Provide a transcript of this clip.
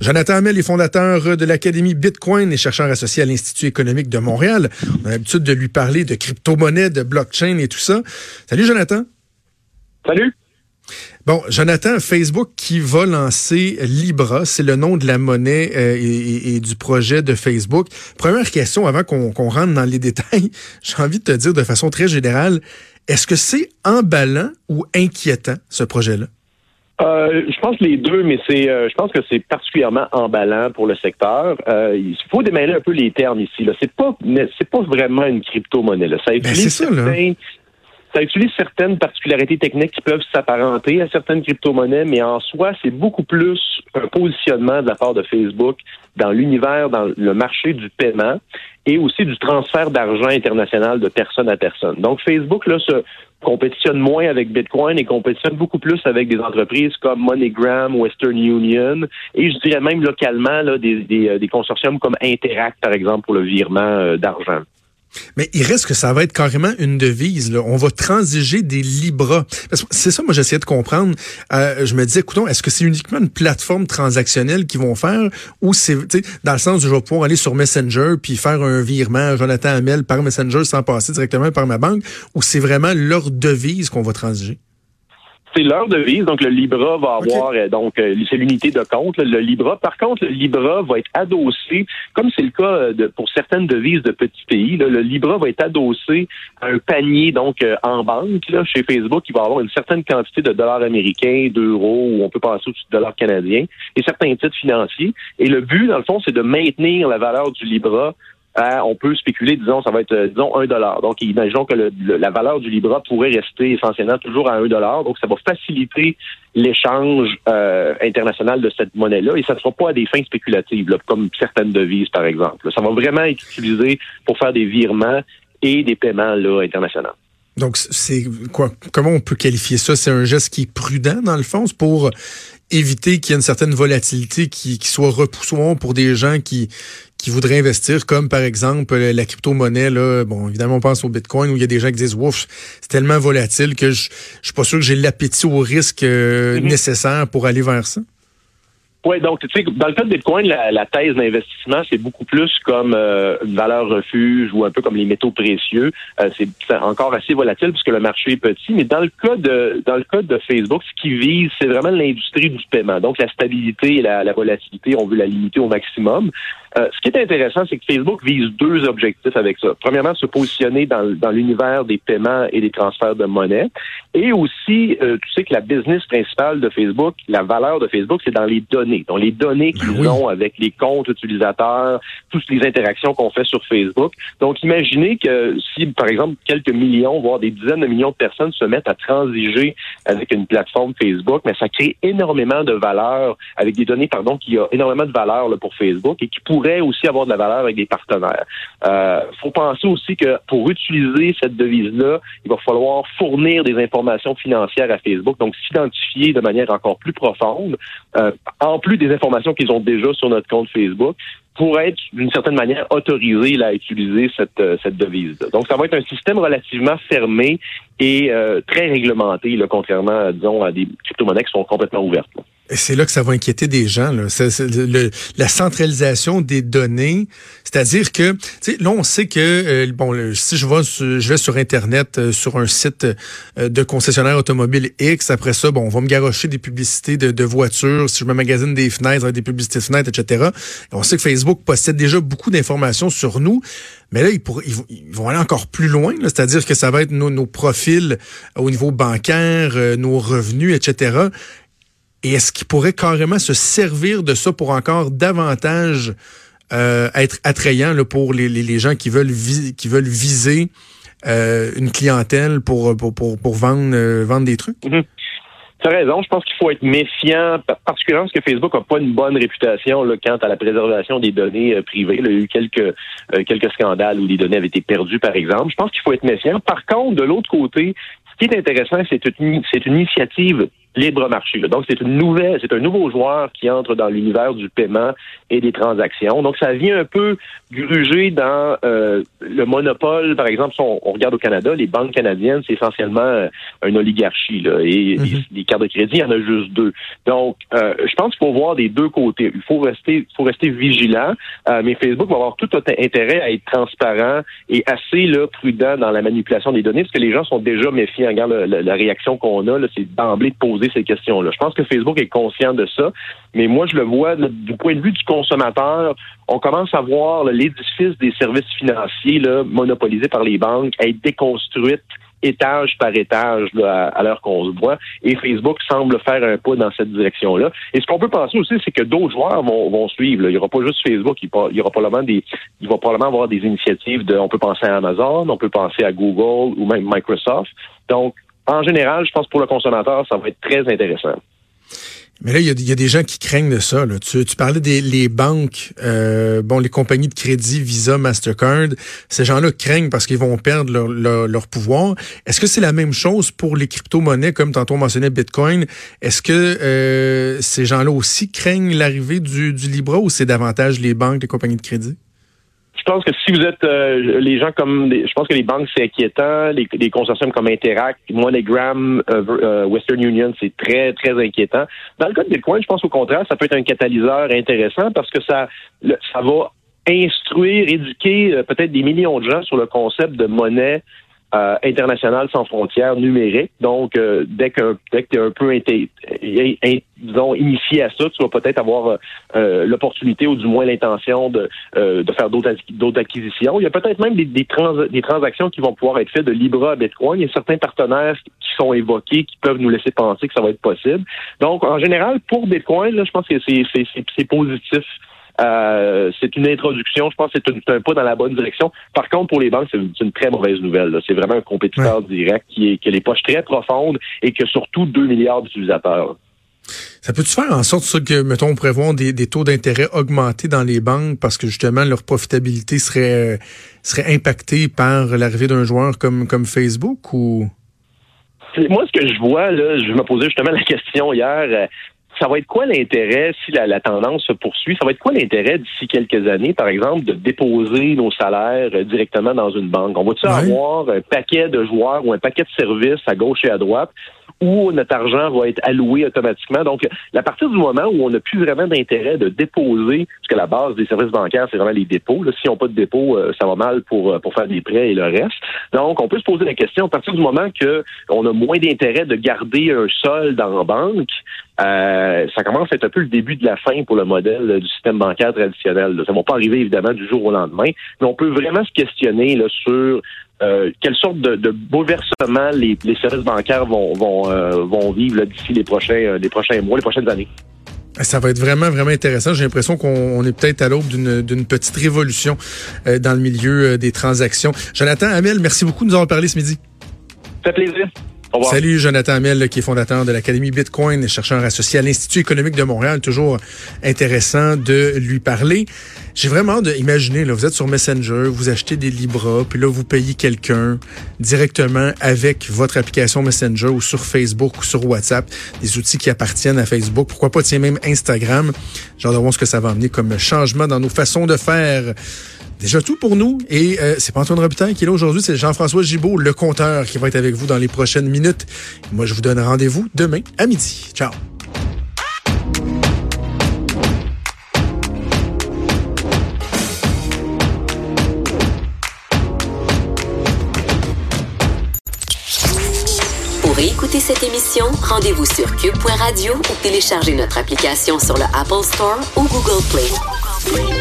Jonathan Hamel est fondateur de l'Académie Bitcoin et chercheur associé à l'Institut économique de Montréal. On a l'habitude de lui parler de crypto-monnaie, de blockchain et tout ça. Salut Jonathan. Salut. Bon, Jonathan, Facebook qui va lancer Libra, c'est le nom de la monnaie euh, et, du projet de Facebook. Première question avant qu'on rentre dans les détails, j'ai envie de te dire de façon très générale, est-ce que c'est emballant ou inquiétant ce projet-là? Euh, je pense les deux, mais c'est, euh, je pense que c'est particulièrement emballant pour le secteur. Euh, il faut démêler un peu les termes ici. Là, c'est pas, c'est pas vraiment une crypto-monnaie. Là. Ça ben, utilise ça, utilise certaines particularités techniques qui peuvent s'apparenter à certaines crypto-monnaies, mais en soi, c'est beaucoup plus un positionnement de la part de Facebook dans l'univers, dans le marché du paiement et aussi du transfert d'argent international de personne à personne. Donc, Facebook, là, se compétitionne moins avec Bitcoin et compétitionne beaucoup plus avec des entreprises comme MoneyGram, Western Union et je dirais même localement là, des, des, euh, consortiums comme Interact, par exemple, pour le virement euh, d'argent. Mais il reste que ça va être carrément une devise. Là. On va transiger des Libras. C'est ça, moi, j'essayais de comprendre. Euh, je me disais, écoutons, est-ce que c'est uniquement une plateforme transactionnelle qu'ils vont faire ou c'est, dans le sens où je vais pouvoir aller sur Messenger puis faire un virement Jonathan Hamel par Messenger sans passer directement par ma banque ou c'est vraiment leur devise qu'on va transiger? C'est leur devise, donc le Libra va avoir euh, donc euh, c'est l'unité de compte, le Libra. Par contre, le Libra va être adossé, comme c'est le cas euh, de, pour certaines devises de petits pays, le Libra va être adossé à un panier donc en banque là, chez Facebook, qui va avoir une certaine quantité de dollars américains, d'euros, ou on peut passer au-dessus de dollars canadiens, et certains titres financiers. Et le but, dans le fond, c'est de maintenir la valeur du Libra on peut spéculer, disons, ça va être, disons, un dollar. Donc, imaginons que la valeur du Libra pourrait rester essentiellement toujours à un dollar. Donc, ça va faciliter l'échange euh, international de cette monnaie-là et ça ne sera pas à des fins spéculatives, comme certaines devises, par exemple. Ça va vraiment être utilisé pour faire des virements et des paiements là, internationaux. Donc, c'est quoi? Comment on peut qualifier ça? C'est un geste qui est prudent, dans le fond, pour éviter qu'il y ait une certaine volatilité qui, qui soit repoussant pour des gens qui, qui voudraient investir, comme par exemple la crypto-monnaie. Là, bon, évidemment, on pense au Bitcoin où il y a des gens qui disent Ouf, c'est tellement volatile que je, je suis pas sûr que j'ai l'appétit au risque euh, mm-hmm. nécessaire pour aller vers ça. Oui, donc tu sais, dans le cas de Bitcoin, la, thèse d'investissement, c'est beaucoup plus comme euh, une valeur refuge ou un peu comme les métaux précieux. Euh, c'est encore assez volatile puisque le marché est petit. Mais dans le cas de dans le cas de Facebook, ce qui vise, c'est vraiment l'industrie du paiement. Donc la stabilité et la, la volatilité, on veut la limiter au maximum. Euh, ce qui est intéressant, c'est que Facebook vise deux objectifs avec ça. Premièrement, se positionner dans, dans l'univers des paiements et des transferts de monnaie. Et aussi, euh, tu sais que la business principale de Facebook, la valeur de Facebook, c'est dans les données. Donc, les données qu'ils ben ont avec les comptes utilisateurs, toutes les interactions qu'on fait sur Facebook. Donc, imaginez que si, par exemple, quelques millions, voire des dizaines de millions de personnes se mettent à transiger avec une plateforme Facebook, mais ça crée énormément de valeur avec des données, pardon, qui a énormément de valeur là, pour Facebook et qui pourrait aussi avoir de la valeur avec des partenaires. Euh, faut penser aussi que pour utiliser cette devise-là, il va falloir fournir des informations financières à Facebook, donc s'identifier de manière encore plus profonde, euh, en plus des informations qu'ils ont déjà sur notre compte Facebook pour être d'une certaine manière autorisé à utiliser cette, euh, cette devise. Donc, ça va être un système relativement fermé et très réglementé, là, contrairement, disons, à des crypto-monnaies qui sont complètement ouvertes. C'est là que ça va inquiéter des gens. Là. la centralisation des données, c'est-à-dire que, là, on sait que, euh, bon, si je vais, sur, je vais sur Internet, euh, sur un site euh, de concessionnaire automobile X, après ça, bon, on va me garocher des publicités de, de voitures, si je me magasine des fenêtres, des publicités de fenêtres, etc. on sait que Facebook possède déjà beaucoup d'informations sur nous. Mais là, ils, ils, vont aller encore plus loin, c'est-à-dire que ça va être nos, nos profils au niveau bancaire, nos revenus, etc. Et est-ce qu'il pourrait carrément se servir de ça pour encore davantage euh, être attrayant là, pour les, les, gens qui veulent, qui veulent viser euh, une clientèle pour, pour, pour, vendre, euh, vendre des trucs? Mm-hmm. Tu as raison. Je pense qu'il faut être méfiant, particulièrement parce que Facebook n'a pas une bonne réputation là, quant à la préservation des données privées. il y a eu quelques, quelques scandales où les données avaient été perdues, par exemple. Je pense qu'il faut être méfiant. Par contre, de l'autre côté, ce qui est intéressant, c'est une, une initiative libre marché. Donc, c'est une nouvelle, c'est un nouveau joueur qui entre dans l'univers du paiement et des transactions. Donc, ça vient un peu gruger dans euh, le monopole. Par exemple, si on, regarde au Canada, les banques canadiennes, c'est essentiellement euh, une oligarchie. Là, et mm-hmm. les, cartes de crédit, il y en a juste deux. Donc, euh, je pense qu'il faut voir des deux côtés. Il faut rester, faut rester vigilant. mais Facebook va avoir tout intérêt à être transparent et assez là, prudent dans la manipulation des données, parce que les gens sont déjà méfiants. Regarde la, réaction qu'on a, c'est d'emblée de poser ces questions-là. Je pense que Facebook est conscient de ça, mais moi, je le vois du point de vue du consommateur. On commence à voir l'édifice des services financiers là, monopolisés par les banques être déconstruite étage par étage à, l'heure qu'on se voit. Et Facebook semble faire un pas dans cette direction-là. Et ce qu'on peut penser aussi, c'est que d'autres joueurs vont, suivre. Il n'y aura pas juste Facebook, il, y aura probablement des, il va probablement avoir des initiatives de, on peut penser à Amazon, on peut penser à Google ou même Microsoft. Donc, en général, je pense pour le consommateur, ça va être très intéressant. Mais là, il y, a, des gens qui craignent de ça. Tu, parlais des banques, euh, bon, les compagnies de crédit, Visa, Mastercard. Ces gens-là craignent parce qu'ils vont perdre leur, pouvoir. Est-ce que c'est la même chose pour les crypto-monnaies, comme tantôt on mentionnait Bitcoin? Est-ce que euh, ces gens-là aussi craignent l'arrivée du Libra ou c'est davantage les banques, les compagnies de crédit? Je pense que si vous êtes euh, les gens comme je pense que les banques c'est inquiétant, les, consortiums comme Interact, MoneyGram, euh, euh, Western Union, c'est très très inquiétant. Dans le cas de Bitcoin, je pense au contraire, ça peut être un catalyseur intéressant parce que ça ça va instruire, éduquer peut-être des millions de gens sur le concept de monnaie euh, international sans frontières numérique. Donc, euh, dès que dès que tu es un peu disons, initié à ça, tu vas peut-être avoir euh, l'opportunité ou du moins l'intention de, de faire d'autres acquisitions. Il y a peut-être même des, des, des transactions qui vont pouvoir être faites de Libra à Bitcoin. Il y a certains partenaires qui sont évoqués qui peuvent nous laisser penser que ça va être possible. Donc, en général, pour Bitcoin, là, je pense que c'est positif. Euh, c'est une introduction. Je pense que c'est un, pas dans la bonne direction. Par contre, pour les banques, c'est une, très mauvaise nouvelle. C'est vraiment un compétiteur direct qui, est, qui a les poches très profondes et qui a surtout 2 milliards d'utilisateurs. Ça peut-tu faire en sorte que, mettons, on prévoit des, des taux d'intérêt augmentés dans les banques parce que justement leur profitabilité serait serait impactée par l'arrivée d'un joueur comme comme Facebook ou? Moi, ce que je vois, là, je me posais justement la question hier, euh, ça va être quoi l'intérêt si la, tendance se poursuit? Ça va être quoi l'intérêt d'ici quelques années, par exemple, de déposer nos salaires euh, directement dans une banque? On va-tu avoir un paquet de joueurs ou un paquet de services à gauche et à droite où notre argent va être alloué automatiquement? Donc, à partir du moment où on n'a plus vraiment d'intérêt de déposer, parce que la base des services bancaires, c'est vraiment les dépôts. Là, si on n'a pas de dépôt, euh, ça va mal pour, euh, pour faire des prêts et le reste. Donc, on peut se poser la question, à partir du moment qu'on a moins d'intérêt de garder un solde en banque, euh, ça commence à être un peu le début de la fin pour le modèle du système bancaire traditionnel. Ça ne va pas arriver évidemment du jour au lendemain, mais on peut vraiment se questionner là, sur euh, quelle sorte de, de bouleversement les, services bancaires vont, vont, euh, vont vivre d'ici les prochains, les prochains mois, les prochaines années? Ça va être vraiment, vraiment intéressant. J'ai l'impression qu'on est peut-être à l'aube d'une petite révolution dans le milieu des transactions. Jonathan Hamel, merci beaucoup de nous avoir parlé ce midi. Ça fait plaisir. Salut Jonathan Amel, qui est fondateur de l'Académie Bitcoin, chercheur associé à l'Institut économique de Montréal. Toujours intéressant de lui parler. J'ai vraiment de imaginer, là, vous êtes sur Messenger, vous achetez des Libra, puis là, vous payez quelqu'un directement avec votre application Messenger ou sur Facebook ou sur WhatsApp, des outils qui appartiennent à Facebook. Pourquoi pas, tiens, même Instagram. Genre de voir ce que ça va amener comme changement dans nos façons de faire. Déjà tout pour nous. Et euh, c'est pas Antoine Robitaille qui est là aujourd'hui, c'est Jean-François Gibault, le compteur, qui va être avec vous dans les prochaines minutes. Moi, je vous donne rendez-vous demain à midi. Ciao. Pour écouter cette émission, rendez-vous sur cube.radio ou téléchargez notre application sur le Apple Store ou Google Play.